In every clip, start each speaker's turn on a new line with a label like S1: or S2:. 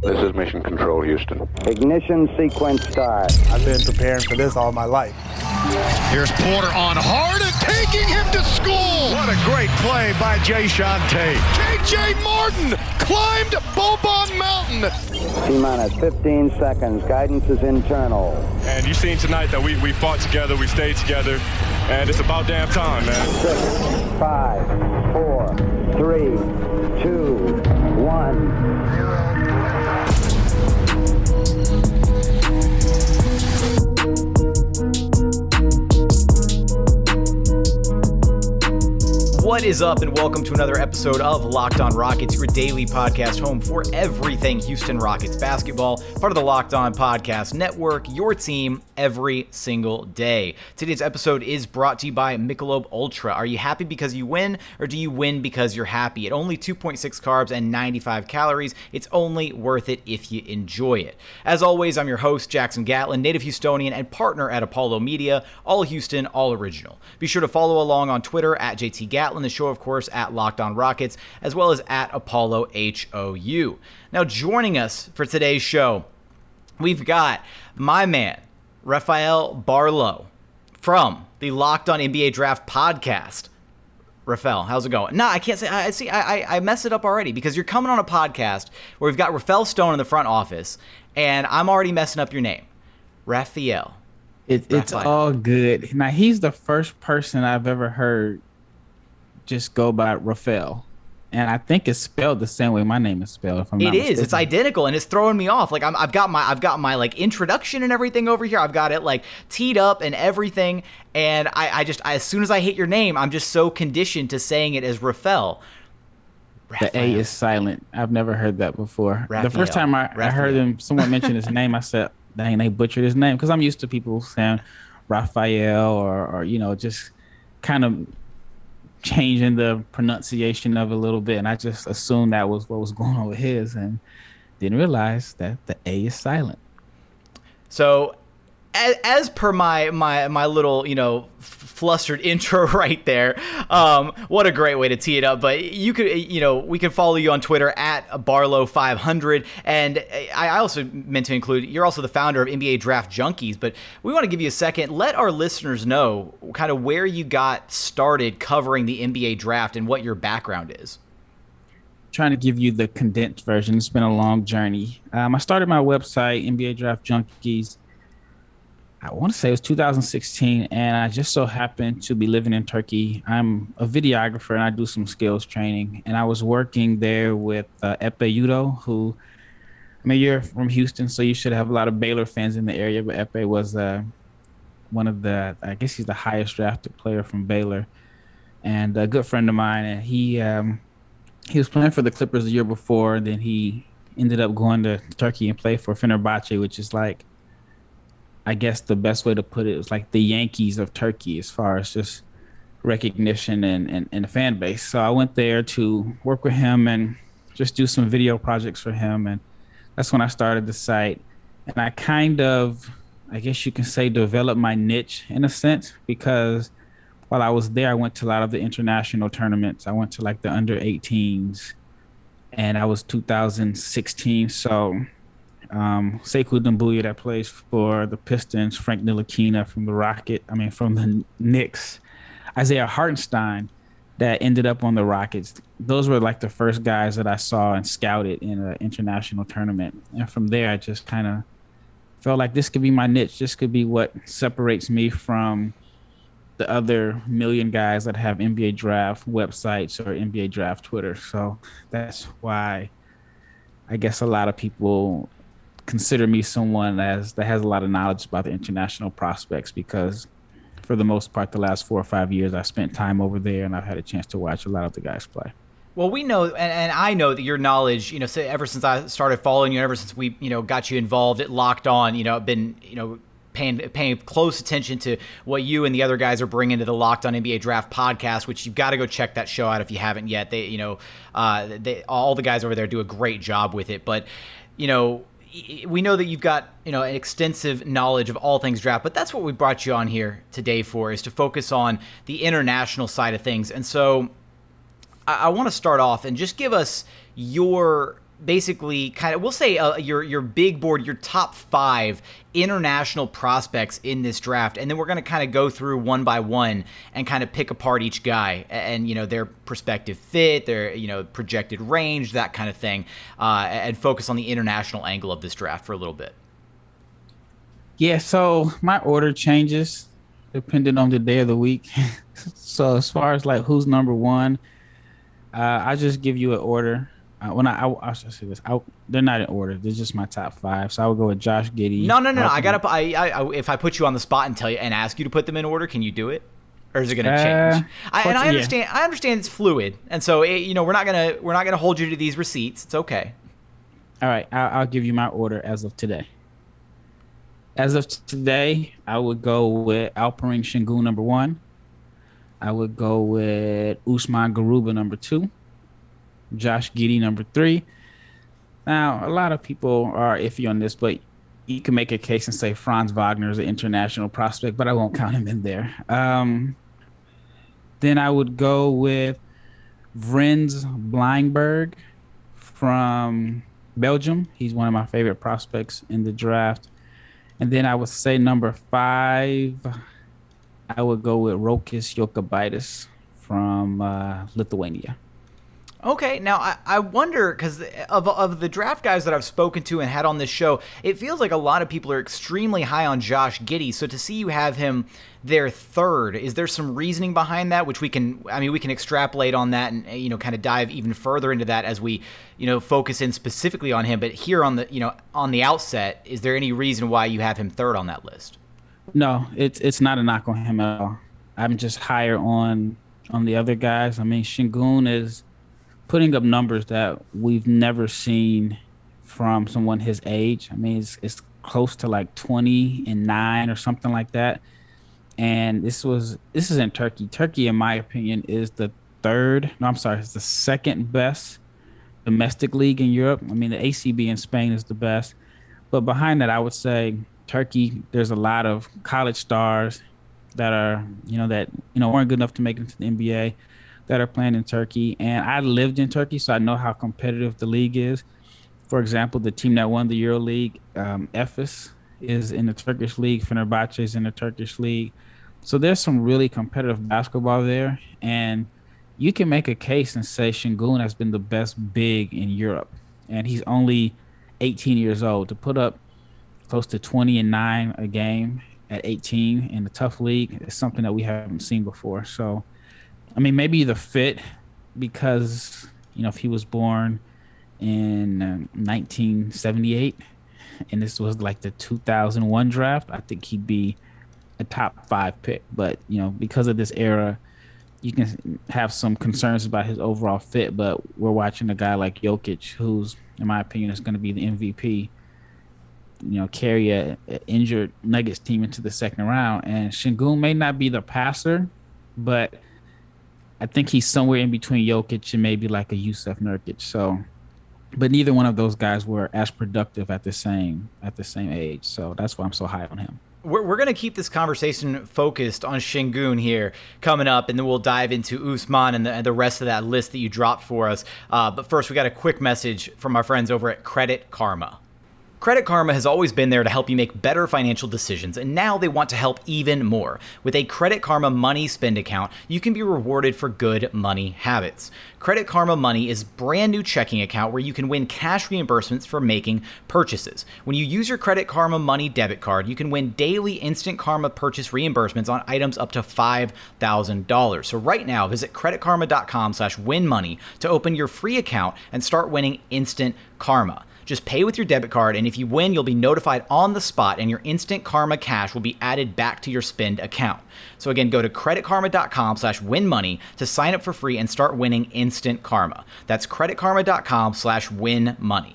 S1: This is Mission Control, Houston.
S2: Ignition sequence start.
S3: I've been preparing for this all my life.
S4: Here's Porter on hard and taking him to school.
S5: What a great play by Jae'Sean Tate.
S4: KJ Martin climbed Bobon Mountain.
S2: T minus 15 seconds. Guidance is internal.
S6: And you've seen tonight that we, we fought together, we stayed together, and it's about damn time, man.
S2: Six, five, four, three, two, one.
S7: What is up, and welcome to another episode of Locked On Rockets, your daily podcast home for everything Houston Rockets basketball, part of the Locked On Podcast Network, your team every single day. Today's episode is brought to you by Michelob Ultra. Are you happy because you win, or do you win because you're happy? At only 2.6 carbs and 95 calories, it's only worth it if you enjoy it. As always, I'm your host, Jackson Gatlin, native Houstonian and partner at Apollo Media, all Houston, all original. Be sure to follow along on Twitter at JT Gatlin, the show, of course, at Locked On Rockets, as well as at Apollo HOU. Now, joining us for today's show, we've got my man, Rafael Barlow from the Locked On NBA Draft podcast. Rafael, how's it going? Nah, I can't say. I see. I, I messed it up already because you're coming on a podcast where we've got Rafael Stone in the front office, and I'm already messing up your name, Raphael.
S8: It, it's
S7: Raphael.
S8: all good. Now he's the first person I've ever heard just go by Rafael, and I think it's spelled the same way my name is spelled. If I'm
S7: It is. It's identical, and it's throwing me off. Like I'm, I've got my, I've got my like introduction and everything over here. I've got it like teed up and everything. And I, I just, I, as soon as I hit your name, I'm just so conditioned to saying it as Rafael.
S8: The A is silent. I've never heard that before. The first time I, I heard him, someone mention his name, I said, "Dang, they butchered his name." Because I'm used to people saying Raphael or, or you know, just kind of changing the pronunciation of a little bit, and I just assumed that was what was going on with his, and didn't realize that the A is silent.
S7: So, as, as per my my my little you know flustered intro right there, um, what a great way to tee it up. But you could you know we can follow you on Twitter at Barlow500, and I also meant to include you're also the founder of NBA Draft Junkies. But we want to give you a second. Let our listeners know kind of where you got started covering the NBA draft and what your background is.
S8: trying to give you the condensed version. It's been a long journey. Um, I started my website, NBA Draft Junkies. I want to say it was 2016, and I just so happened to be living in Turkey. I'm a videographer and I do some skills training. And I was working there with uh, Ekpe Udoh, who, I mean, you're from Houston, so you should have a lot of Baylor fans in the area. But Ekpe was uh, one of the, I guess he's the highest drafted player from Baylor, and a good friend of mine. And he, um, he was playing for the Clippers the year before. And then he ended up going to Turkey and play for Fenerbahce, which is like, I guess the best way to put it is like the Yankees of Turkey as far as just recognition and, and, and fan base. So I went there to work with him and just do some video projects for him. And that's when I started the site. And I kind of, I guess you can say, developed my niche in a sense because while I was there, I went to a lot of the international tournaments. I went to like the under 18s, and I was 2016. So, um, Sekou Doumbouya that plays for the Pistons, Frank Ntilikina from the Rocket, I mean from the Knicks, Isaiah Hartenstein that ended up on the Rockets. Those were like the first guys that I saw and scouted in an international tournament, and from there I just kind of felt like this could be my niche. This could be what separates me from the other million guys that have NBA draft websites or NBA draft Twitter. So that's why I guess a lot of people consider me someone as that has a lot of knowledge about the international prospects because for the most part the last four or five years I spent time over there and I've had a chance to watch a lot of the guys play.
S7: Well, we know, and, and I know that your knowledge, you know, say, ever since I started following you, ever since we, you know, got you involved, it locked on, you know, I've been, you know, paying paying close attention to what you and the other guys are bringing to the Locked On NBA Draft podcast, which you've got to go check that show out if you haven't yet. They, you know, uh, they all the guys over there do a great job with it, but, you know. We know that you've got you know an extensive knowledge of all things draft, but that's what we brought you on here today for is to focus on the international side of things. And so, I, I want to start off and just give us your basically kind of we'll say uh, your your big board, your top five international prospects in this draft, and then we're going to kind of go through one by one and kind of pick apart each guy and you know their prospective fit, their you know projected range, that kind of thing, uh, and focus on the international angle of this draft for a little bit.
S8: Yeah, so my order changes depending on the day of the week. so as far as like who's number one, uh, I just give you an order. Uh, when I, I, I should say this, I, they're not in order. They're just my top five. So I would go with Josh Giddey.
S7: No, no, no. no. I gotta. I, I, if I put you on the spot and tell you and ask you to put them in order, can you do it? Or is it going to change? Uh, I, and I understand. Yeah. I understand it's fluid, and so it, you know we're not gonna we're not gonna hold you to these receipts. It's okay.
S8: All right, I'll, I'll give you my order as of today. As of today, I would go with Alperen Sengun number one. I would go with Usman Garuba number two. Josh Giddey, number three. Now, a lot of people are iffy on this, but you can make a case and say Franz Wagner is an international prospect, but I won't count him in there. Um, then I would go with Vrenz Bleijenbergh from Belgium. He's one of my favorite prospects in the draft. And then I would say number five, I would go with Rokas Jokubaitis from uh, Lithuania.
S7: Okay, now I, I wonder because of, of the draft guys that I've spoken to and had on this show, it feels like a lot of people are extremely high on Josh Giddey. So to see you have him there third, is there some reasoning behind that? Which we can, I mean, we can extrapolate on that and you know kind of dive even further into that as we you know focus in specifically on him. But here on the you know on the outset, is there any reason why you have him third on that list?
S8: No, it's it's not a knock on him at all. I'm just higher on on the other guys. I mean, Sengun is putting up numbers that we've never seen from someone his age. I mean, it's, it's close to like 20 and 9 or something like that. And this was this is in Turkey. Turkey in my opinion is the third, no I'm sorry, it's the second best domestic league in Europe. I mean, the ACB in Spain is the best. But behind that, I would say Turkey, there's a lot of college stars that are, you know, that, you know, weren't good enough to make it to the NBA that are playing in Turkey. And I lived in Turkey, so I know how competitive the league is. For example, the team that won the Euro League, um, Efes, is in the Turkish league. Fenerbahce is in the Turkish league. So there's some really competitive basketball there. And you can make a case and say Sengun has been the best big in Europe. And he's only 18 years old. To put up close to 20 and 9 a game at 18 in a tough league is something that we haven't seen before. So I mean, maybe the fit because you know if he was born in 1978 um, and this was like the 2001 draft, I think he'd be a top five pick. But you know, because of this era, you can have some concerns about his overall fit. But we're watching a guy like Jokic, who's, in my opinion, is going to be the MVP. You know, carry a, a injured Nuggets team into the second round, and Sengun may not be the passer, but I think he's somewhere in between Jokic and maybe like a Jusuf Nurkic. So, but neither one of those guys were as productive at the same at the same age. So that's why I'm so high on him.
S7: We're, we're going to keep this conversation focused on Sengun here coming up, and then we'll dive into Usman and the, and the rest of that list that you dropped for us. Uh, but first, we got a quick message from our friends over at Credit Karma. Credit Karma has always been there to help you make better financial decisions, and now they want to help even more. With a Credit Karma Money Spend account, you can be rewarded for good money habits. Credit Karma Money is brand new checking account where you can win cash reimbursements for making purchases. When you use your Credit Karma Money debit card, you can win daily instant Karma purchase reimbursements on items up to $5,000. So right now, visit creditkarma.com/winmoney to open your free account and start winning instant Karma. Just pay with your debit card, and if you win, you'll be notified on the spot, and your instant Karma cash will be added back to your spend account. So again, go to creditkarma.com/winmoney to sign up for free and start winning instant Karma. That's creditkarma.com/winmoney.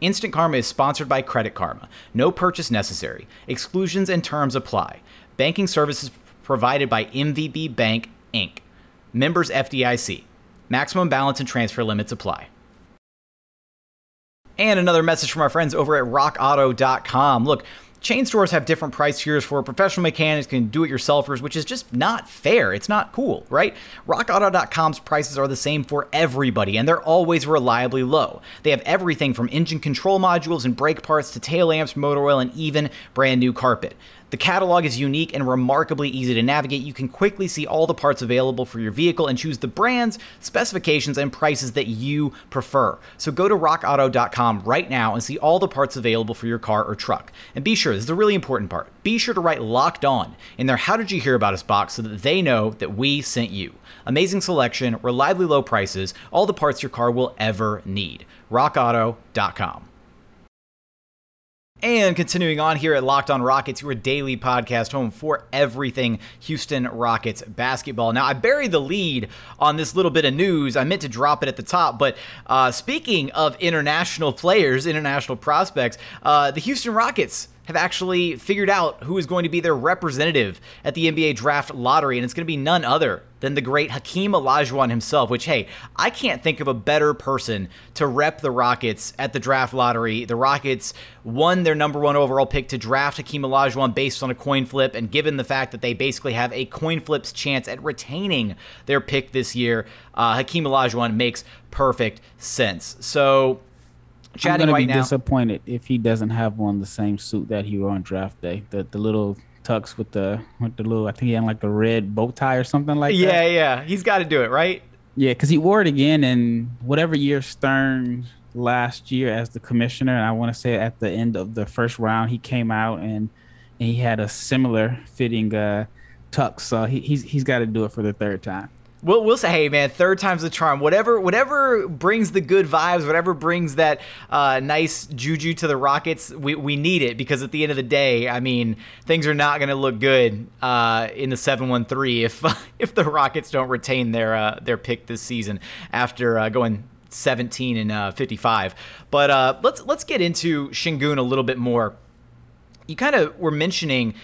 S7: Instant Karma is sponsored by Credit Karma. No purchase necessary. Exclusions and terms apply. Banking services provided by MVB Bank Inc. Members FDIC. Maximum balance and transfer limits apply. And another message from our friends over at rockauto.com. Look, chain stores have different price tiers for professional mechanics and do-it-yourselfers, which is just not fair. It's not cool, right? RockAuto.com's prices are the same for everybody, and they're always reliably low. They have everything from engine control modules and brake parts to tail lamps, motor oil, and even brand new carpet. The catalog is unique and remarkably easy to navigate. You can quickly see all the parts available for your vehicle and choose the brands, specifications, and prices that you prefer. So go to rockauto.com right now and see all the parts available for your car or truck. And be sure, this is the really important part, be sure to write locked on in their How Did You Hear About Us box so that they know that we sent you. Amazing selection, reliably low prices, all the parts your car will ever need. rockauto.com. And continuing on here at Locked On Rockets, your daily podcast home for everything Houston Rockets basketball. Now, I buried the lead on this little bit of news. I meant to drop it at the top, but uh, speaking of international players, international prospects, uh, the Houston Rockets have actually figured out who is going to be their representative at the NBA draft lottery, and it's going to be none other than the great Hakeem Olajuwon himself. Which, hey, I can't think of a better person to rep the Rockets at the draft lottery. The Rockets won their number one overall pick to draft Hakeem Olajuwon based on a coin flip, and given the fact that they basically have a coin flip's chance at retaining their pick this year, uh, Hakeem Olajuwon makes perfect sense. So
S8: I'm gonna right be now. disappointed if he doesn't have on the same suit that he wore on draft day. The the little tux with the with the little I think he had like the red bow tie or something like
S7: yeah,
S8: that.
S7: Yeah, yeah. He's got to do it, right?
S8: Yeah, because he wore it again in whatever year Stern last year as the commissioner, and I want to say at the end of the first round he came out and, and he had a similar fitting uh, tux. So he, he's he's got to do it for the third time.
S7: We'll, we'll say, hey man, third time's the charm. Whatever whatever brings the good vibes, whatever brings that uh, nice juju to the Rockets, we, we need it because at the end of the day, I mean, things are not going to look good uh, in the seven one three if if the Rockets don't retain their uh, their pick this season after uh, going 17 and uh, 55. But uh, let's let's get into Sengun a little bit more. You kind of were mentioning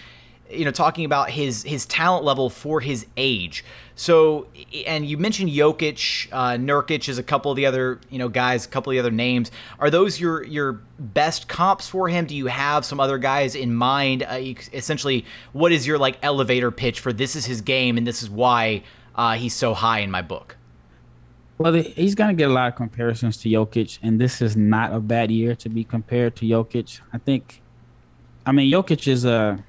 S7: you know, talking about his his talent level for his age. So, and you mentioned Jokic, uh, Nurkic is a couple of the other you know guys, a couple of the other names. Are those your your best comps for him? Do you have some other guys in mind? Uh, essentially, what is your like elevator pitch for this is his game and this is why uh, he's so high in my book?
S8: Well, he's going to get a lot of comparisons to Jokic, and this is not a bad year to be compared to Jokic. I think, I mean, Jokic is a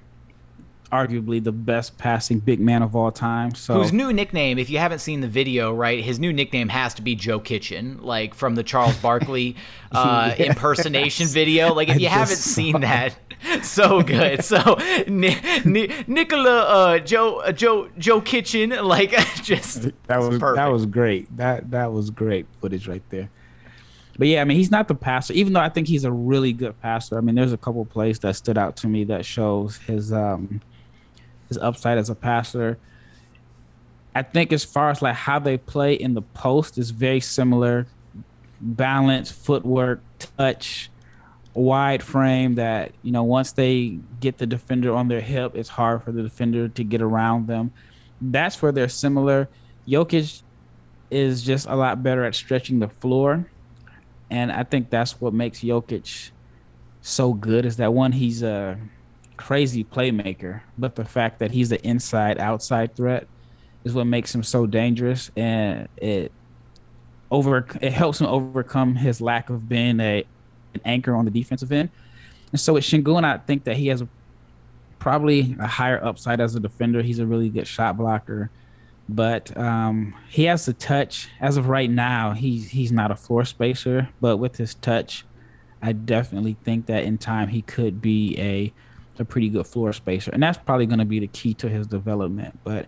S8: arguably the best passing big man of all time. So
S7: whose new nickname, if you haven't seen the video, right, his new nickname has to be Joe Kitchen, like from the Charles Barkley uh, yes. impersonation video. Like if you haven't seen that, so good. So Ni- Ni- Nikola uh, Joe uh, Joe Joe Kitchen, like just
S8: that was perfect. that was great. That that was great footage right there. But yeah, I mean, he's not the passer, even though I think he's a really good passer. I mean, there's a couple plays that stood out to me that shows his um, his upside as a passer. I think as far as like how they play in the post is very similar. Balance, footwork, touch, wide frame that, you know, once they get the defender on their hip, it's hard for the defender to get around them. That's where they're similar. Jokic is just a lot better at stretching the floor. And I think that's what makes Jokic so good is that one, he's a crazy playmaker, but the fact that he's the inside outside threat is what makes him so dangerous, and it over it helps him overcome his lack of being a an anchor on the defensive end. And so with Sengun, I think that he has probably a higher upside as a defender. He's a really good shot blocker, but um, he has the touch. As of right now, he's he's not a floor spacer, but with his touch, I definitely think that in time he could be a a pretty good floor spacer, and that's probably going to be the key to his development. But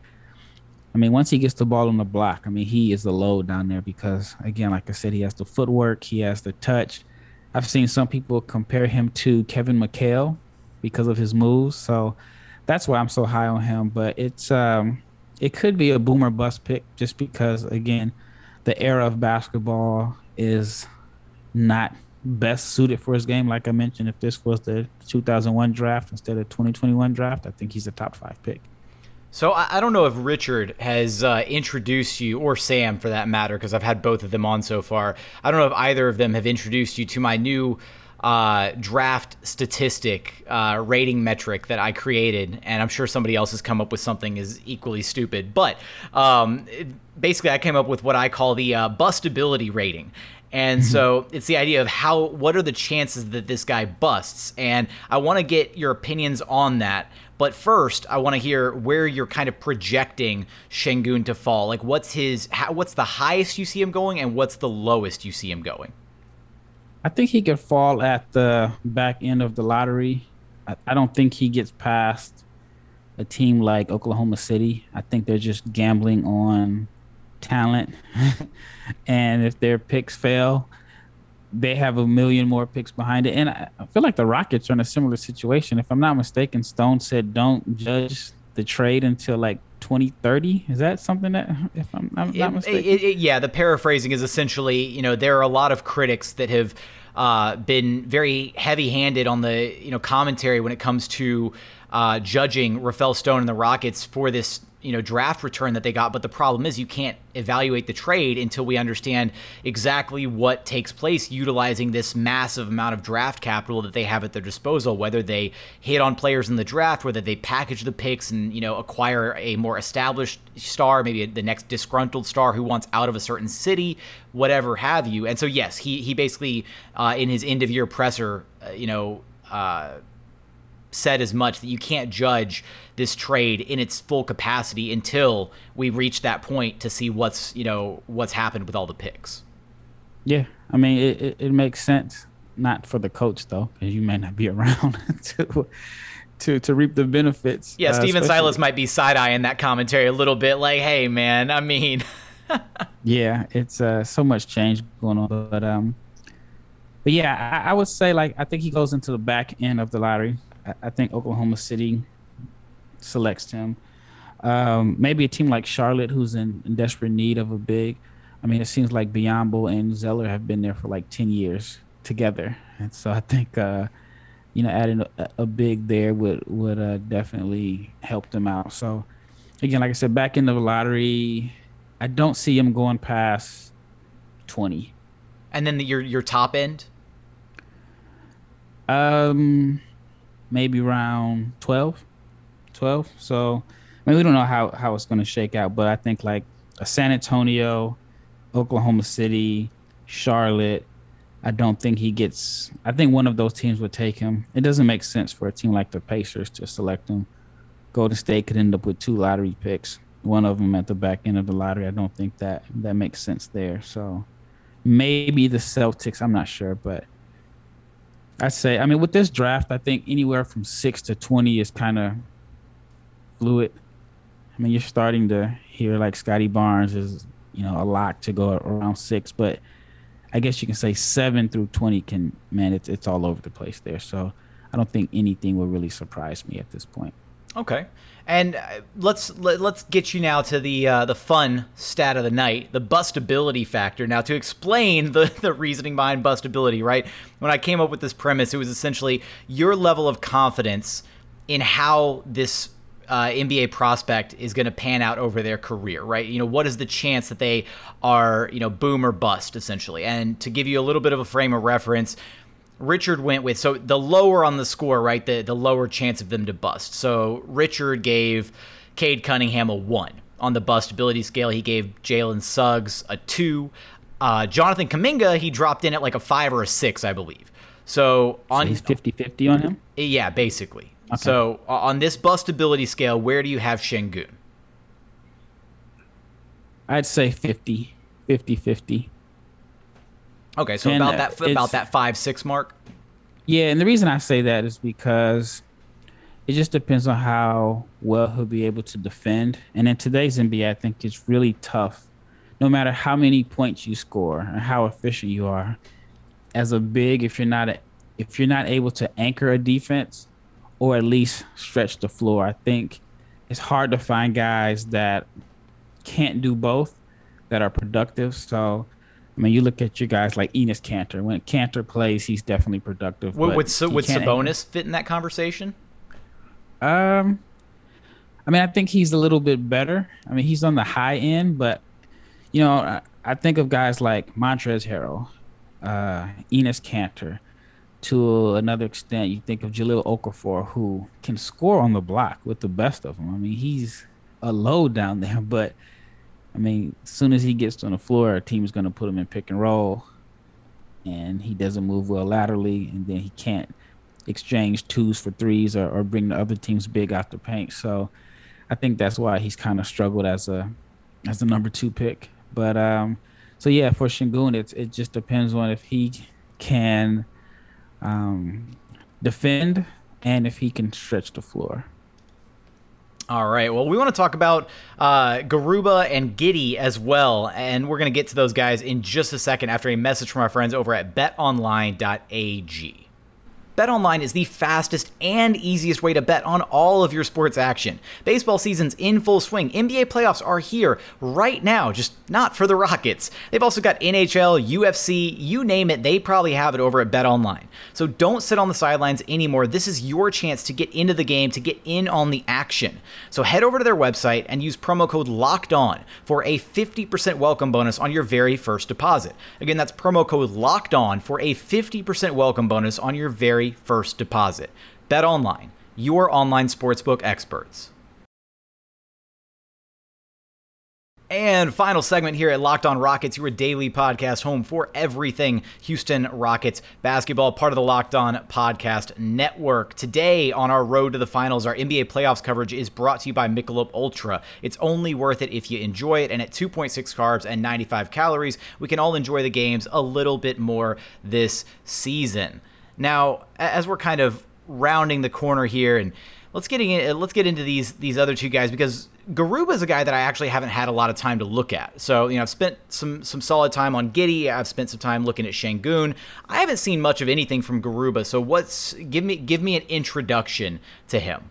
S8: I mean, once he gets the ball on the block, I mean, he is the load down there because, again, like I said, he has the footwork, he has the touch. I've seen some people compare him to Kevin McHale because of his moves, so that's why I'm so high on him. But it's um, it could be a boomer bust pick just because, again, the era of basketball is not best suited for his game. Like I mentioned, if this was the 2001 draft instead of 2021 draft, I think he's a top five pick.
S7: So I don't know if Richard has uh, introduced you, or Sam for that matter, because I've had both of them on so far. I don't know if either of them have introduced you to my new uh, draft statistic uh, rating metric that I created, and I'm sure somebody else has come up with something is equally stupid. But um, basically, I came up with what I call the uh, bustability rating. And mm-hmm. so it's the idea of how, what are the chances that this guy busts? And I want to get your opinions on that. But first, I want to hear where you're kind of projecting Sengun to fall. Like, what's his, how, what's the highest you see him going, and what's the lowest you see him going?
S8: I think he could fall at the back end of the lottery. I, I don't think he gets past a team like Oklahoma City. I think they're just gambling on talent. and if their picks fail, they have a million more picks behind it. And I, I feel like the Rockets are in a similar situation. If I'm not mistaken, Stone said don't judge the trade until like 2030. Is that something that, if I'm, I'm not mistaken?
S7: It, it, yeah, the paraphrasing is essentially, you know, there are a lot of critics that have uh, been very heavy-handed on the, you know, commentary when it comes to uh, judging Rafael Stone and the Rockets for this you know draft return that they got but the problem is you can't evaluate the trade until we understand exactly what takes place utilizing this massive amount of draft capital that they have at their disposal whether they hit on players in the draft whether they package the picks and you know acquire a more established star maybe the next disgruntled star who wants out of a certain city whatever have you. And so yes he he basically uh, in his end of year presser uh, you know uh, said as much that you can't judge this trade in its full capacity until we reach that point to see what's you know what's happened with all the picks.
S8: Yeah, I mean it, it, it makes sense. Not for the coach though, because you may not be around to to to reap the benefits.
S7: Yeah, uh, Stephen Silas might be side eyeing that commentary a little bit, like, "Hey, man, I mean."
S8: yeah, it's uh, so much change going on, but um, but yeah, I, I would say like I think he goes into the back end of the lottery. I, I think Oklahoma City selects him. Um, maybe a team like Charlotte, who's in, in, desperate need of a big. I mean, it seems like Biyombo and Zeller have been there for like ten years together, and so I think uh, you know adding a, a, big there would would uh, definitely help them out. So again, like I said, back in the lottery, I don't see him going past twenty.
S7: And then the, your your top end.
S8: Um, maybe around 12. 12. So, I mean, we don't know how, how it's going to shake out, but I think like a San Antonio, Oklahoma City, Charlotte, I don't think he gets. I think one of those teams would take him. It doesn't make sense for a team like the Pacers to select him. Golden State could end up with two lottery picks, one of them at the back end of the lottery. I don't think that that makes sense there. So maybe the Celtics. I'm not sure, but I say, I mean, with this draft, I think anywhere from six to twenty is kind of fluid. I mean, you're starting to hear like Scottie Barnes is, you know, a lock to go around six, but I guess you can say seven through twenty can, man, it's it's all over the place there. So I don't think anything will really surprise me at this point.
S7: Okay, and uh, let's let, us let us get you now to the uh, the fun stat of the night, the bustability factor. Now, to explain the the reasoning behind bustability, right? When I came up with this premise, it was essentially your level of confidence in how this uh, NBA prospect is going to pan out over their career, right? You know, what is the chance that they are, you know, boom or bust, essentially? And to give you a little bit of a frame of reference, Richard went with so the lower on the score, right? The the lower chance of them to bust. So Richard gave Cade Cunningham a one on the bustability scale. He gave Jalen Suggs a two. Uh, Jonathan Kuminga, he dropped in at like a five or a six, I believe. So on
S8: so he's 50-50 on him.
S7: Yeah, basically. Okay. So on this bustability scale, where do you have Sengun?
S8: I'd say 50, 50, 50.
S7: Okay, so and about that about that five six mark.
S8: Yeah, and the reason I say that is because it just depends on how well he'll be able to defend. And in today's NBA, I think it's really tough. No matter how many points you score and how efficient you are, as a big, if you're not a, if you're not able to anchor a defense or at least stretch the floor, I think it's hard to find guys that can't do both that are productive. So I mean, you look at your guys like Enes Kanter. When Kanter plays, he's definitely productive.
S7: Would, would, so, would Sabonis fit in that conversation?
S8: Um, I mean, I think he's a little bit better. I mean, he's on the high end, but you know, I, I think of guys like Montrezl Harrell, uh, Enes Kanter, to another extent, you think of Jahlil Okafor, who can score on the block with the best of them. I mean, he's a load down there, but I mean, as soon as he gets on the floor, a team is going to put him in pick and roll, and he doesn't move well laterally, and then he can't exchange twos for threes or, or bring the other teams big out the paint. So I think that's why he's kind of struggled as a as the number two pick. But um, so yeah, for Sengun, it's it just depends on if he can um, defend and if he can stretch the floor.
S7: All right. Well, we want to talk about uh, Garuba and Giddey as well, and we're going to get to those guys in just a second after a message from our friends over at BetOnline.ag. BetOnline is the fastest and easiest way to bet on all of your sports action. Baseball season's in full swing. NBA playoffs are here right now, just not for the Rockets. They've also got NHL, UFC, you name it, they probably have it over at BetOnline. So don't sit on the sidelines anymore. This is your chance to get into the game, to get in on the action. So head over to their website and use promo code LOCKED ON for a 50% welcome bonus on your very first deposit. Again, that's promo code LOCKED ON for a 50% welcome bonus on your very very first deposit. Bet online, your online sportsbook experts. And final segment here at Locked On Rockets, your daily podcast home for everything Houston Rockets basketball, part of the Locked On Podcast Network. Today on our road to the finals, our NBA playoffs coverage is brought to you by Michelob Ultra. It's only worth it if you enjoy it, and at 2.6 carbs and 95 calories, we can all enjoy the games a little bit more this season. Now, as we're kind of rounding the corner here, and let's get in, uh, let's get into these these other two guys because Garuba is a guy that I actually haven't had a lot of time to look at. So you know, I've spent some some solid time on Giddey. I've spent some time looking at Sengun. I haven't seen much of anything from Garuba. So what's give me give me an introduction to him.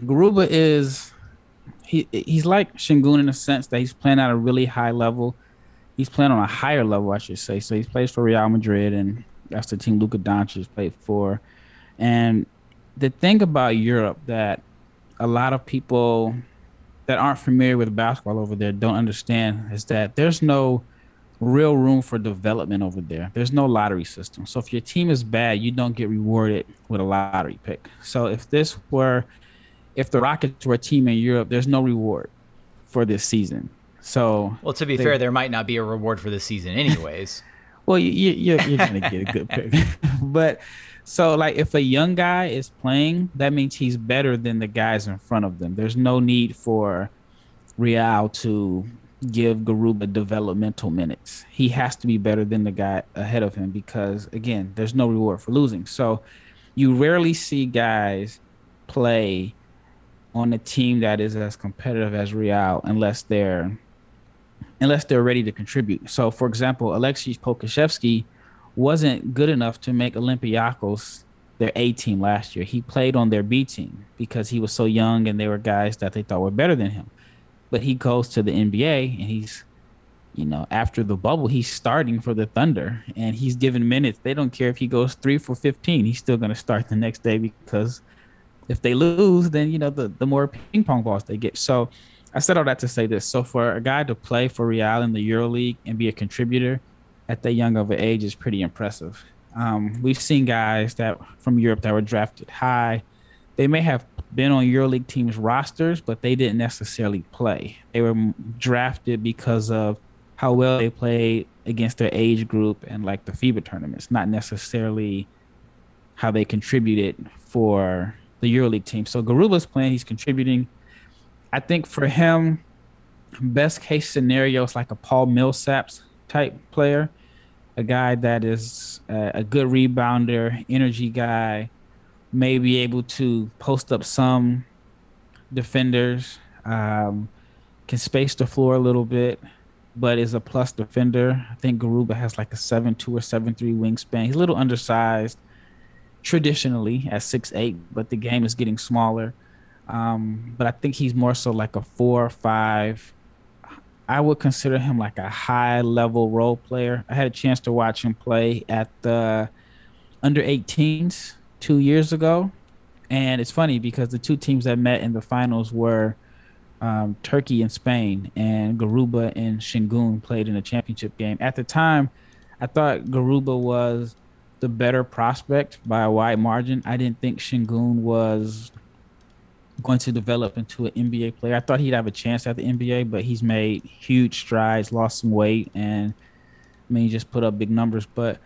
S8: Garuba is he he's like Sengun in the sense that he's playing at a really high level. He's playing on a higher level, I should say. So he plays for Real Madrid and that's the team Luka Doncic played for. And the thing about Europe that a lot of people that aren't familiar with basketball over there don't understand is that there's no real room for development over there. There's no lottery system. So if your team is bad, you don't get rewarded with a lottery pick. So if this were if the Rockets were a team in Europe, there's no reward for this season. So
S7: Well, to be they, fair, there might not be a reward for this season anyways.
S8: Well, you, you, you're, you're gonna get a good pick, but so like if a young guy is playing, that means he's better than the guys in front of them. There's no need for Real to give Garuba developmental minutes. He has to be better than the guy ahead of him because again, there's no reward for losing. So you rarely see guys play on a team that is as competitive as Real unless they're unless they're ready to contribute. So, for example, Alexei Pokusevski wasn't good enough to make Olympiacos their A team last year. He played on their B team because he was so young and they were guys that they thought were better than him. But he goes to the NBA and he's, you know, after the bubble, he's starting for the Thunder and he's given minutes. They don't care if he goes three for 15, he's still going to start the next day because if they lose, then, you know, the, the more ping pong balls they get. So, I said all that to say this. So for a guy to play for Real in the EuroLeague and be a contributor at that young of an age is pretty impressive. Um, we've seen guys that from Europe that were drafted high. They may have been on EuroLeague teams rosters, but they didn't necessarily play. They were drafted because of how well they played against their age group and like the FIBA tournaments, not necessarily how they contributed for the EuroLeague team. So Garuba's playing, he's contributing I think for him, best case scenario is like a Paul Millsaps type player, a guy that is a, a good rebounder, energy guy, may be able to post up some defenders, um, can space the floor a little bit, but is a plus defender. I think Garuba has like a seven two or seven three wingspan. He's a little undersized traditionally at six eight, but the game is getting smaller. Um, but I think he's more so like a four or five. I would consider him like a high level role player. I had a chance to watch him play at the under 18s two years ago. And it's funny because the two teams that met in the finals were um, Turkey and Spain, and Garuba and Sengun played in a championship game. At the time, I thought Garuba was the better prospect by a wide margin. I didn't think Sengun was going to develop into an NBA player. I thought he'd have a chance at the NBA, but he's made huge strides, lost some weight, and I mean, he just put up big numbers. But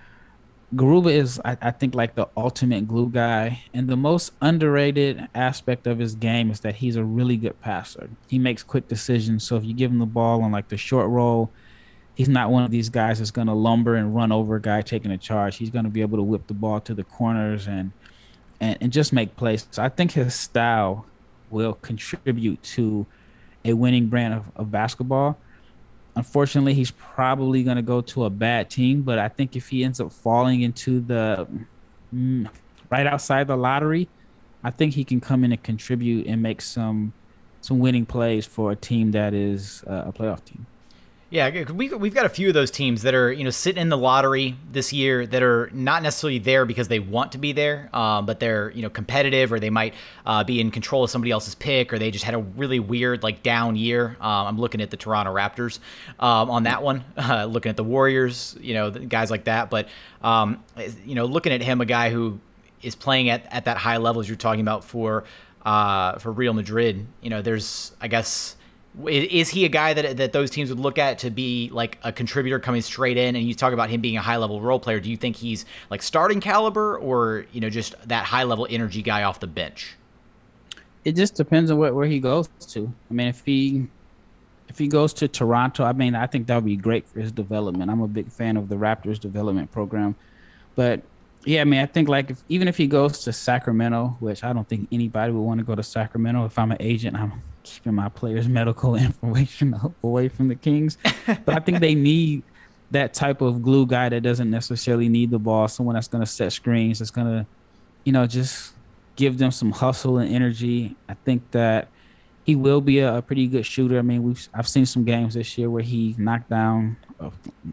S8: Garuba is, I, I, think, like the ultimate glue guy. And the most underrated aspect of his game is that he's a really good passer. He makes quick decisions. So if you give him the ball on like the short roll, he's not one of these guys that's going to lumber and run over a guy taking a charge. He's going to be able to whip the ball to the corners and, and, and just make plays. So I think his style will contribute to a winning brand of, of basketball. Unfortunately, he's probably going to go to a bad team, but I think if he ends up falling into the mm, right outside the lottery, I think he can come in and contribute and make some some winning plays for a team that is uh, a playoff team.
S7: Yeah, we, we've got a few of those teams that are, you know, sitting in the lottery this year that are not necessarily there because they want to be there, um, but they're, you know, competitive or they might uh, be in control of somebody else's pick or they just had a really weird, like, down year. Um, I'm looking at the Toronto Raptors um, on that one, uh, looking at the Warriors, you know, guys like that. But, um, you know, looking at him, a guy who is playing at, at that high level as you're talking about for, uh, for Real Madrid, you know, there's, I guess, is he a guy that that those teams would look at to be like a contributor coming straight in? And you talk about him being a high level role player. Do you think he's like starting caliber, or you know just that high level energy guy off the bench?
S8: It just depends on what where he goes to. I mean, if he if he goes to Toronto, I mean, I think that would be great for his development. I'm a big fan of the Raptors development program, but yeah, I mean, I think like if, even if he goes to Sacramento, which I don't think anybody would want to go to Sacramento. If I'm an agent, I'm keeping my players' medical information away from the Kings. But I think they need that type of glue guy that doesn't necessarily need the ball, someone that's going to set screens, that's going to, you know, just give them some hustle and energy. I think that he will be a, a, pretty good shooter. I mean, we've I've seen some games this year where he knocked down. Uh,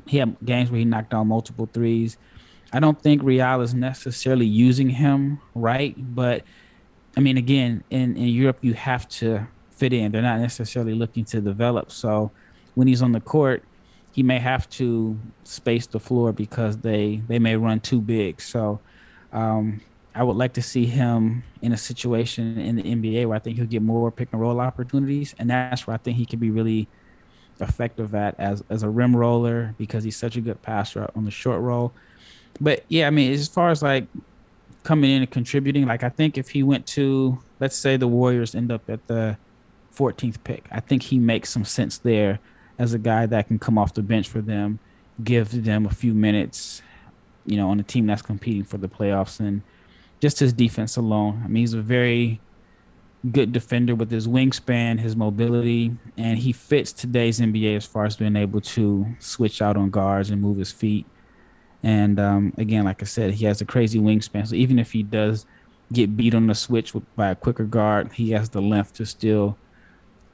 S8: he had games where he knocked down multiple threes. I don't think Real is necessarily using him right, but I mean, again, in in Europe, you have to fit in. They're not necessarily looking to develop. So when he's on the court, he may have to space the floor because they they may run too big. So um, I would like to see him in a situation in the NBA where I think he'll get more pick and roll opportunities, and that's where I think he can be really effective at as as a rim roller because he's such a good passer on the short roll. But yeah, I mean, as far as like coming in and contributing, like I think if he went to let's say the Warriors end up at the 14th pick. I think he makes some sense there as a guy that can come off the bench for them, give them a few minutes, you know, on a team that's competing for the playoffs. And just his defense alone, I mean, he's a very good defender with his wingspan, his mobility, and he fits today's NBA as far as being able to switch out on guards and move his feet. And um, again, like I said, he has a crazy wingspan. So even if he does get beat on the switch by a quicker guard, he has the length to still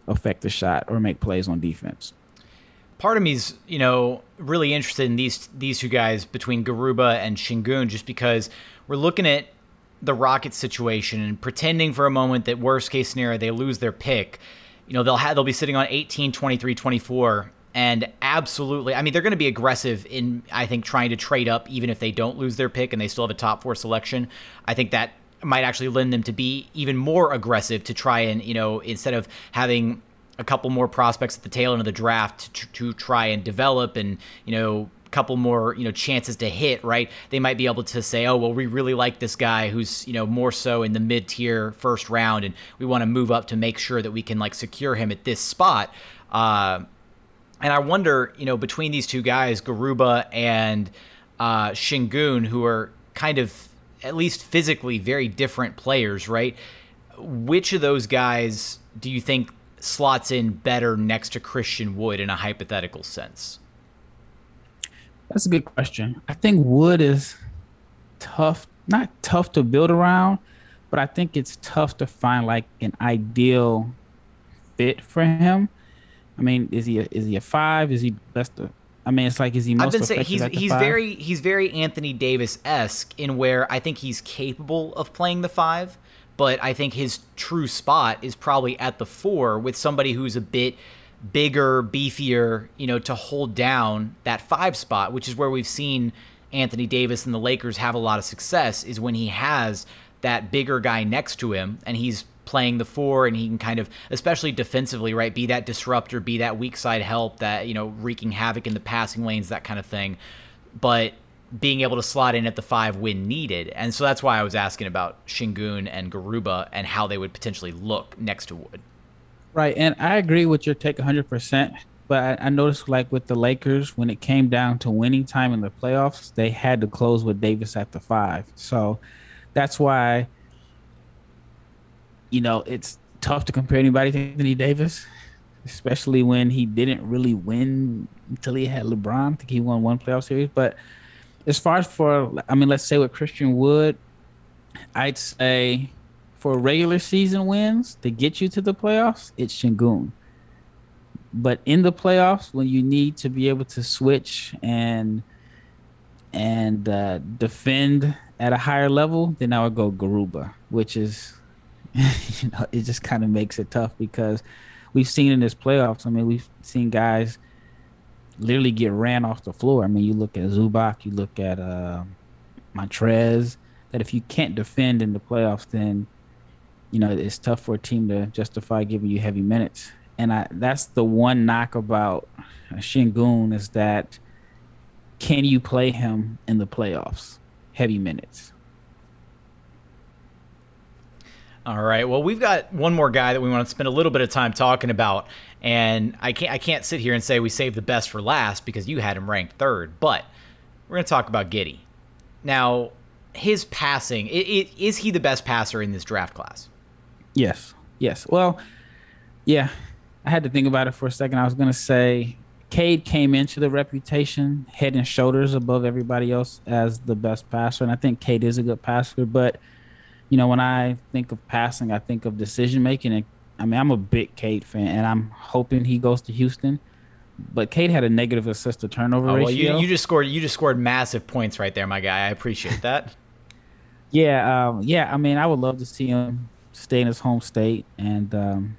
S8: affect the shot or make plays on defense.
S7: Part of me's, you know, really interested in these these two guys between Garuba and Sengun just because we're looking at the Rocket situation and pretending for a moment that worst case scenario they lose their pick. You know, they'll have they'll be sitting on 18, 23, 24 and absolutely I mean they're going to be aggressive in I think trying to trade up even if they don't lose their pick and they still have a top 4 selection. I think that might actually lend them to be even more aggressive to try and you know instead of having a couple more prospects at the tail end of the draft to, to try and develop and you know a couple more you know chances to hit right? They might be able to say oh well we really like this guy who's you know more so in the mid tier first round and we want to move up to make sure that we can like secure him at this spot. Uh, and I wonder you know between these two guys Garuba and uh, Sengun who are kind of at least physically very different players, right? Which of those guys do you think slots in better next to Christian Wood in a hypothetical sense?
S8: That's a good question. I think Wood is tough, not tough to build around, but I think it's tough to find like an ideal fit for him. I mean, is he a, is he a five? Is he best the I mean, it's like is he most I've been saying
S7: he's he's
S8: five?
S7: very he's very Anthony Davis esque in where I think he's capable of playing the five, but I think his true spot is probably at the four with somebody who's a bit bigger, beefier, you know, to hold down that five spot, which is where we've seen Anthony Davis and the Lakers have a lot of success is when he has that bigger guy next to him and he's playing the four and he can kind of especially defensively right be that disruptor be that weak side help that you know wreaking havoc in the passing lanes that kind of thing. But being able to slot in at the five when needed. And so that's why i was asking about Sengun and garuba and how they would potentially look next to wood.
S8: Right and i agree with your take 100% but I, I noticed like with the lakers when it came down to winning time in the playoffs they had to close with davis at the five. So that's why you know, it's tough to compare anybody to Anthony Davis, especially when he didn't really win until he had LeBron. I think he won one playoff series. But as far as for, I mean, let's say with Christian Wood, I'd say for regular season wins to get you to the playoffs, it's Sengun. But in the playoffs, when you need to be able to switch and and uh, defend at a higher level, then I would go Garuba, which is you know, it just kind of makes it tough because we've seen in this playoffs. I mean, we've seen guys literally get ran off the floor. I mean, you look at Zubac, you look at uh, Montrezl. That if you can't defend in the playoffs, then you know it's tough for a team to justify giving you heavy minutes. And I, that's the one knock about Sengun is that can you play him in the playoffs, heavy minutes?
S7: All right. Well, we've got one more guy that we want to spend a little bit of time talking about, and I can't I can't sit here and say we saved the best for last because you had him ranked third, but we're going to talk about Giddey. Now, his passing it, it, is he the best passer in this draft class?
S8: Yes. Yes. Well, yeah. I had to think about it for a second. I was going to say Cade came into the reputation head and shoulders above everybody else as the best passer, and I think Cade is a good passer, but you know, when I think of passing, I think of decision making. And I mean, I'm a big Cade fan, and I'm hoping he goes to Houston. But Cade had a negative assist to turnover
S7: oh, well,
S8: ratio.
S7: You, you just scored. You just scored massive points right there, my guy. I appreciate that.
S8: yeah, um, yeah. I mean, I would love to see him stay in his home state, and um,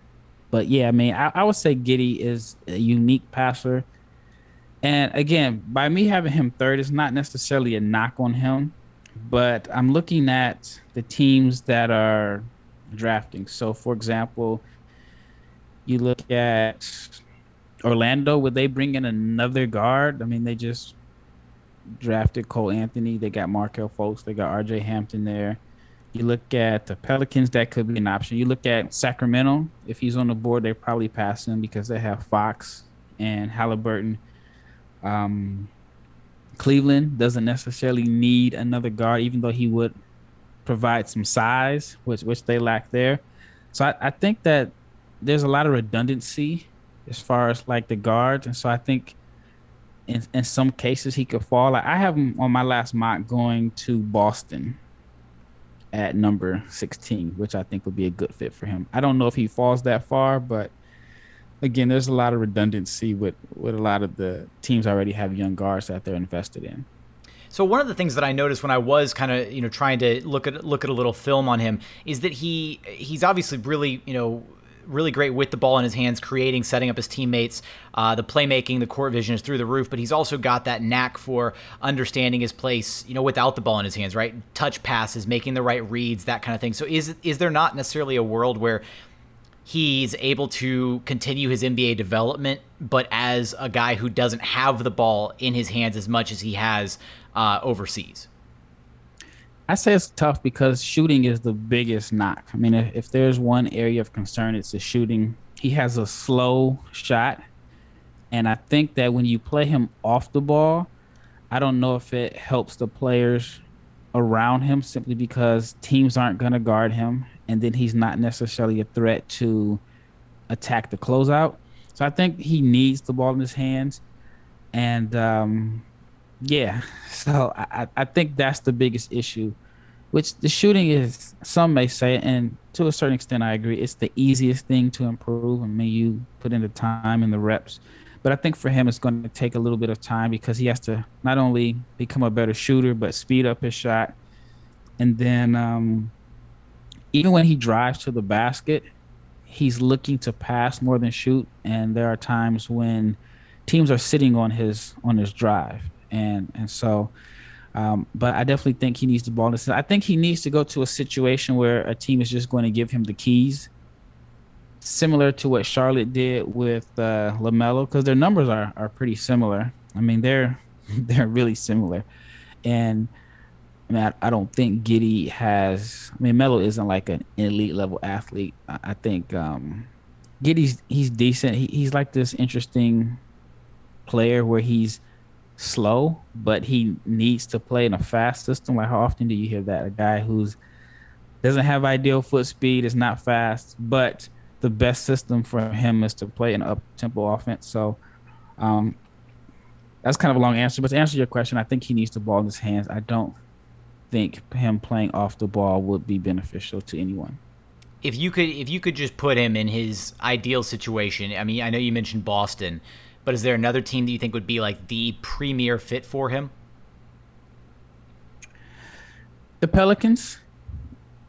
S8: but yeah, I mean, I, I would say Giddey is a unique passer. And again, by me having him third, it's not necessarily a knock on him but I'm looking at the teams that are drafting. So, for example, you look at Orlando, would they bring in another guard? I mean, they just drafted Cole Anthony. They got Markelle Fultz. They got RJ Hampton there. You look at the Pelicans, that could be an option. You look at Sacramento, if he's on the board, they probably pass him because they have Fox and Halliburton. Um, Cleveland doesn't necessarily need another guard, even though he would provide some size, which which they lack there. So I, I think that there's a lot of redundancy as far as like the guards, and so I think in in some cases he could fall. Like I have him on my last mock going to Boston at number 16, which I think would be a good fit for him. I don't know if he falls that far, but again, there's a lot of redundancy with with a lot of the teams already have young guards that they're invested in.
S7: So one of the things that I noticed when I was kind of you know trying to look at look at a little film on him is that he he's obviously really you know really great with the ball in his hands, creating, setting up his teammates. Uh, the playmaking, the court vision is through the roof, but he's also got that knack for understanding his place, you know, without the ball in his hands, right? Touch passes, making the right reads, that kind of thing. So is is there not necessarily a world where he's able to continue his NBA development, but as a guy who doesn't have the ball in his hands as much as he has uh, overseas.
S8: I say it's tough because shooting is the biggest knock. I mean, if, if there's one area of concern, it's the shooting. He has a slow shot. And I think that when you play him off the ball, I don't know if it helps the players around him simply because teams aren't going to guard him and then he's not necessarily a threat to attack the closeout. So I think he needs the ball in his hands, and um, yeah, so I, I think that's the biggest issue. Which the shooting is, some may say, and to a certain extent, I agree. It's the easiest thing to improve. I mean, you put in the time and the reps, but I think for him, it's going to take a little bit of time because he has to not only become a better shooter, but speed up his shot, and then um, even when he drives to the basket, he's looking to pass more than shoot. And there are times when teams are sitting on his on his drive, and and so Um, but I definitely think he needs the ball. I think he needs to go to a situation where a team is just going to give him the keys, similar to what Charlotte did with uh, LaMelo, because their numbers are are pretty similar. I mean, they're they're really similar, and I mean, I, I don't think Giddey has. I mean, Melo isn't like an elite level athlete. I, I think um, Giddey's he's decent. He, he's like this interesting player where he's slow, but he needs to play in a fast system. Like how often do you hear that? A guy who's doesn't have ideal foot speed, is not fast, but the best system for him is to play an up tempo offense. So um, that's kind of a long answer. But to answer your question, I think he needs the ball in his hands. I don't think him playing off the ball would be beneficial to anyone.
S7: If you could if you could just put him in his ideal situation, I mean, I know you mentioned Boston, but is there another team that you think would be like the premier fit for him?
S8: The Pelicans,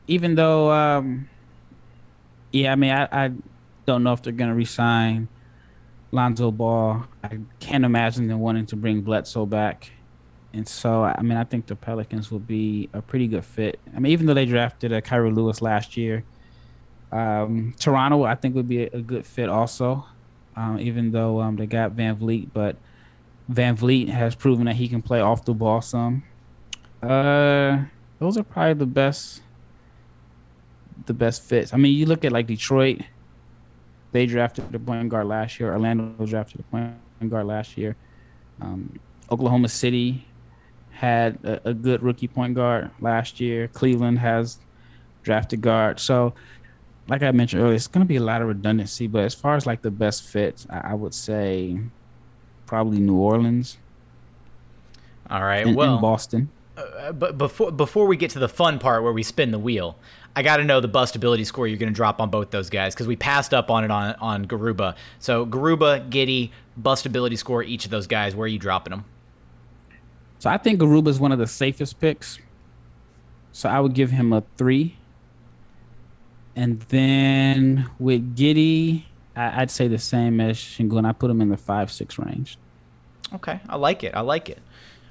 S8: even though, um, yeah, I mean, I, I don't know if they're going to resign Lonzo Ball. I can't imagine them wanting to bring Bledsoe back. And so, I mean, I think the Pelicans will be a pretty good fit. I mean, even though they drafted a Kira Lewis last year, um, Toronto, I think, would be a, good fit also, um, even though um, they got VanVleet. But VanVleet has proven that he can play off the ball some. Uh, those are probably the best, the best fits. I mean, you look at like Detroit. They drafted the point guard last year. Orlando drafted the point guard last year. Um, Oklahoma City had a, a, good rookie point guard last year. Cleveland has drafted guard. So, like I mentioned earlier, it's going to be a lot of redundancy. But as far as like the best fits, I, I would say probably New Orleans.
S7: All right.
S8: And,
S7: well,
S8: and Boston.
S7: Uh, but before before we get to the fun part where we spin the wheel, I got to know the bustability score you're going to drop on both those guys because we passed up on it on on Garuba. So Garuba, Giddey, bustability score each of those guys. Where are you dropping them?
S8: So I think Garuba is one of the safest picks. So I would give him a three. And then with Giddey, I, would say the same as Sengun. I put him in the five six range.
S7: Okay, I like it. I like it.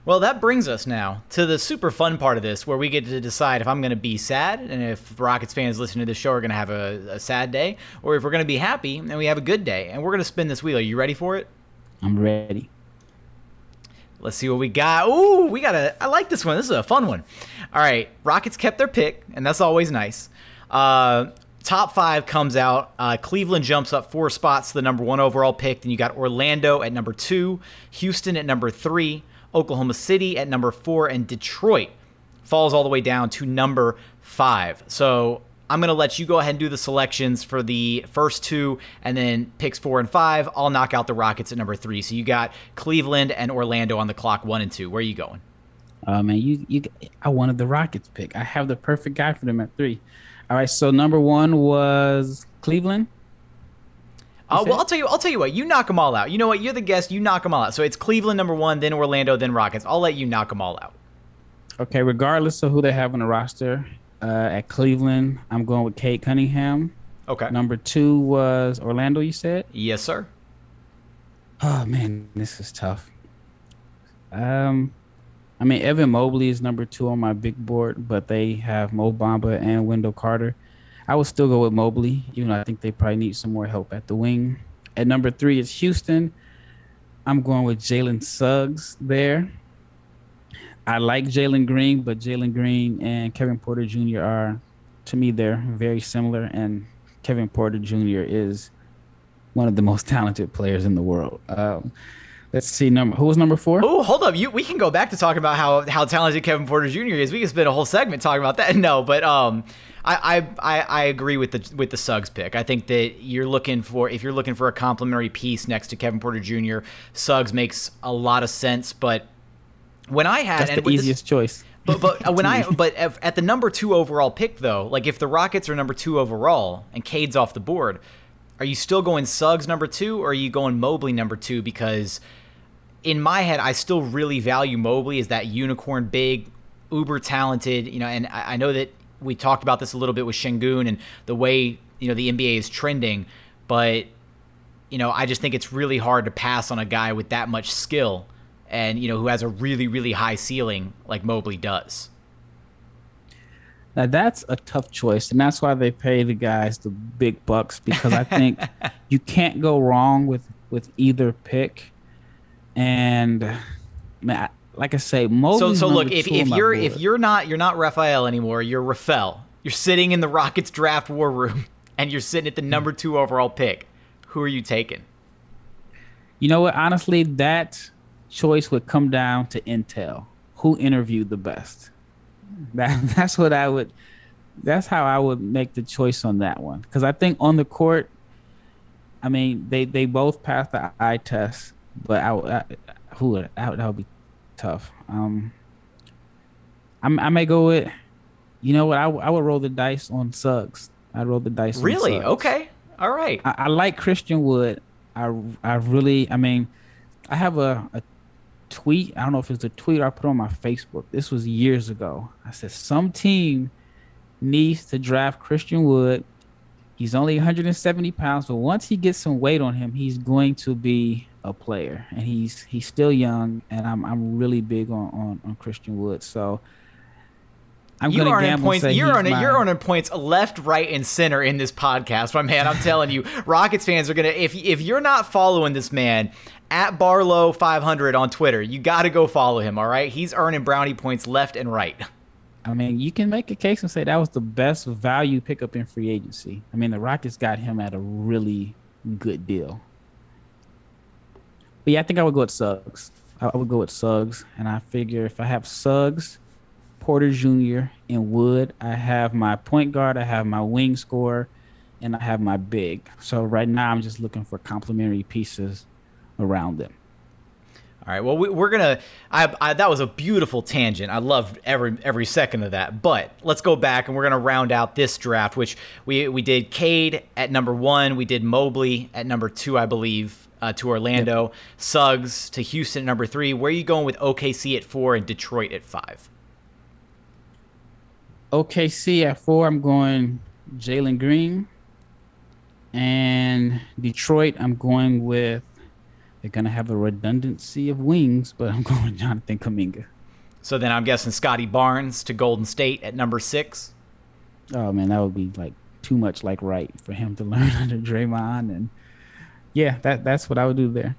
S7: Well, that brings us now to the super fun part of this, where we get to decide if I'm going to be sad and if Rockets fans listening to this show are going to have a, a sad day, or if we're going to be happy and we have a good day. And we're going to spin this wheel. Are you ready for it?
S8: I'm ready.
S7: Let's see what we got. Ooh, we got a. I like this one. This is a fun one. All right, Rockets kept their pick, and that's always nice. Uh, top five comes out. Uh, Cleveland jumps up four spots to the number one overall pick. Then you got Orlando at number two, Houston at number three, Oklahoma City at number four, and Detroit falls all the way down to number five. So I'm going to let you go ahead and do the selections for the first two and then picks four and five. I'll knock out the Rockets at number three. So you got Cleveland and Orlando on the clock, one and two. Where are you going?
S8: Oh, man, you, you, I wanted the Rockets pick. I have the perfect guy for them at three. All right, so number one was Cleveland.
S7: Uh, well, I'll tell you. I'll tell you what. You knock them all out. You know what? You're the guest. You knock them all out. So it's Cleveland number one, then Orlando, then Rockets. I'll let you knock them all out.
S8: Okay, regardless of who they have on the roster, uh, at Cleveland, I'm going with Cade Cunningham.
S7: Okay.
S8: Number two was Orlando. You said?
S7: Yes, sir.
S8: Oh man, this is tough. Um, I mean Evan Mobley is number two on my big board, but they have Mo Bamba and Wendell Carter. I would still go with Mobley, even though I think they probably need some more help at the wing. At number three is Houston. I'm going with Jalen Suggs there. I like Jalen Green, but Jalen Green and Kevin Porter Jr. are, to me, they're very similar. And Kevin Porter Jr. is one of the most talented players in the world. Um, let's see, number who was number four?
S7: Oh, hold up, you we can go back to talking about how how talented Kevin Porter Jr. is. We can spend a whole segment talking about that. No, but um, I, I, I agree with the with the Suggs pick. I think that you're looking for if you're looking for a complementary piece next to Kevin Porter Jr. Suggs makes a lot of sense, but when I had
S8: That's the easiest
S7: this,
S8: choice.
S7: But but uh, when I but at the number two overall pick though, like if the Rockets are number two overall and Cade's off the board, are you still going Suggs number two or are you going Mobley number two? Because in my head, I still really value Mobley as that unicorn big, uber talented. You know, and I, I know that we talked about this a little bit with Sengun and the way you know the NBA is trending, but you know I just think it's really hard to pass on a guy with that much skill and you know who has a really really high ceiling like Mobley does.
S8: Now that's a tough choice, and that's why they pay the guys the big bucks because I think you can't go wrong with with either pick. And man, like I say, Mobley.
S7: So so look, if, if you're if you're not you're not Raphael anymore, you're Rafael. You're sitting in the Rockets draft war room, and you're sitting at the number two overall pick. Who are you taking?
S8: You know what? Honestly, that choice would come down to intel. Who interviewed the best? That that's what I would. That's how I would make the choice on that one. Because I think on the court, I mean, they they both passed the eye test, but I, I who would that, that would be tough. Um, I, I may go with, you know what? I, I would roll the dice on Suggs. I roll the dice.
S7: Really? Okay. All right.
S8: I, I, like Christian Wood. I I really. I mean, I have a, a tweet. I don't know if it's a tweet I put on my Facebook. This was years ago. I said some team needs to draft Christian Wood. He's only 170 pounds, but once he gets some weight on him, he's going to be a player. And he's he's still young, and I'm I'm really big on on, on Christian Wood. So
S7: I'm you are earning points. You're earning, you're earning points left, right, and center in this podcast, my man. I'm telling you, Rockets fans are gonna. If if you're not following this man at Barlowe 500 on Twitter, you got to go follow him. All right, he's earning brownie points left and right.
S8: I mean, you can make a case and say that was the best value pickup in free agency. I mean, the Rockets got him at a really good deal. But yeah, I think I would go with Suggs. I would go with Suggs, and I figure if I have Suggs Porter Jr. and Wood. I have my point guard, I have my wing scorer, and I have my big. So right now, I'm just looking for complementary pieces around them.
S7: All right. Well, we, are gonna. I, I, that was a beautiful tangent. I loved every every second of that. But let's go back and we're gonna round out this draft, which we we did Cade at number one. We did Mobley at number two, I believe, uh, to Orlando. Yep. Suggs to Houston at number three. Where are you going with OKC at four and Detroit at five?
S8: OKC at four, I'm going Jalen Green. And Detroit, I'm going with, they're going to have a redundancy of wings, but I'm going Jonathan Kuminga.
S7: So then I'm guessing Scottie Barnes to Golden State at number six.
S8: Oh, man, that would be like too much like right for him to learn under Draymond. And yeah, that that's what I would do there.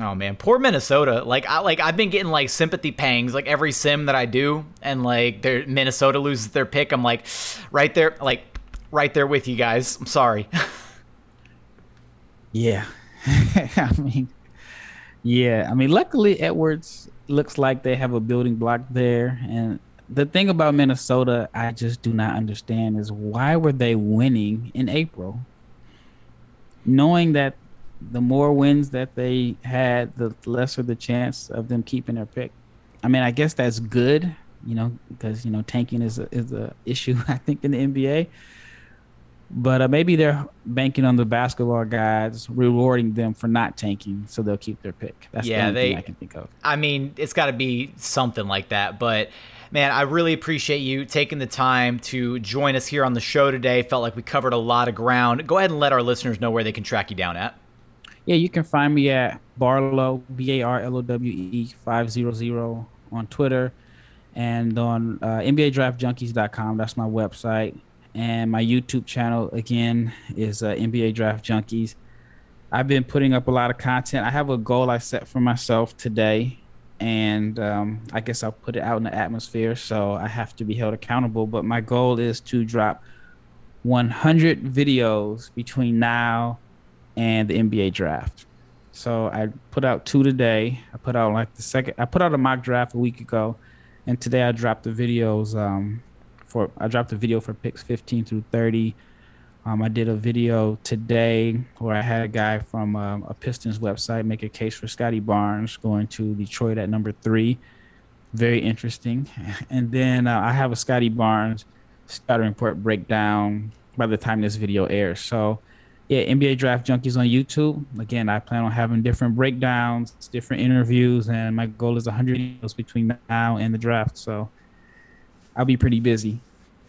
S7: Oh man, poor Minnesota. Like I like I've been getting like sympathy pangs like every sim that I do, and like their Minnesota loses their pick. I'm like, right there, like right there with you guys. I'm sorry.
S8: yeah, I mean, yeah, I mean, luckily Edwards looks like they have a building block there, and the thing about Minnesota, I just do not understand is why were they winning in April, knowing that the more wins that they had, the lesser the chance of them keeping their pick. I mean, I guess that's good, you know, because you know tanking is a, is a issue I think in the NBA. But uh, maybe they're banking on the basketball guys, rewarding them for not tanking, so they'll keep their pick. That's yeah, the they, I can think of.
S7: I mean, it's got to be something like that. But man, I really appreciate you taking the time to join us here on the show today. Felt like we covered a lot of ground. Go ahead and let our listeners know where they can track you down at.
S8: Yeah, you can find me at Barlowe B A R L O W E five zero zero on Twitter, and on uh, NBADraftJunkies.com. That's my website, and my YouTube channel again is uh, NBA Draft Junkies. I've been putting up a lot of content. I have a goal I set for myself today, and um, I guess I'll put it out in the atmosphere. So I have to be held accountable. But my goal is to drop 100 videos between now and the NBA draft. So I put out two today. I put out like the second. I put out a mock draft a week ago, and today I dropped the videos. Um, for I dropped a video for picks 15 through 30. Um, I did a video today where I had a guy from um, a Pistons website make a case for Scottie Barnes going to Detroit at number three. Very interesting. And then uh, I have a Scottie Barnes scouting report breakdown by the time this video airs. So yeah, NBA Draft Junkies on YouTube. Again, I plan on having different breakdowns, different interviews, and my goal is 100 videos between now and the draft. So I'll be pretty busy.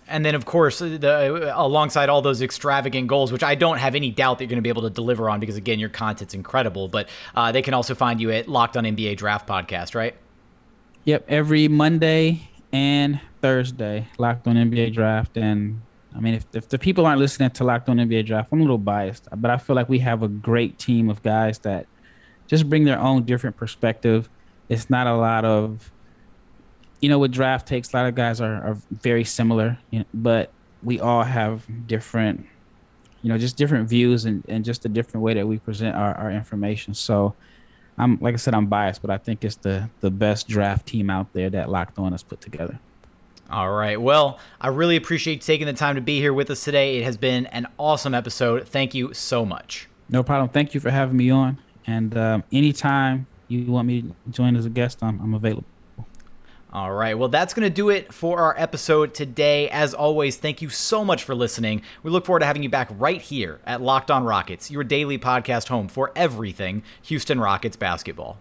S7: And then, of course, the, alongside all those extravagant goals, which I don't have any doubt that you're going to be able to deliver on because, again, your content's incredible. But uh, they can also find you at Locked On NBA Draft Podcast, right?
S8: Yep, every Monday and Thursday, Locked On NBA Draft. And I mean, if, if the people aren't listening to Locked On NBA Draft, I'm a little biased, but I feel like we have a great team of guys that just bring their own different perspective. It's not a lot of you know, with draft takes, a lot of guys are, are very similar, you know, but we all have different, you know, just different views and, and just a different way that we present our, our information. So I'm like I said, I'm biased, but I think it's the the best draft team out there that Locked On has put together.
S7: All right. Well, I really appreciate taking the time to be here with us today. It has been an awesome episode. Thank you so much.
S8: No problem. Thank you for having me on. And um, anytime you want me to join as a guest, I'm, I'm available.
S7: All right. Well, that's going to do it for our episode today. As always, thank you so much for listening. We look forward to having you back right here at Locked On Rockets, your daily podcast home for everything Houston Rockets basketball.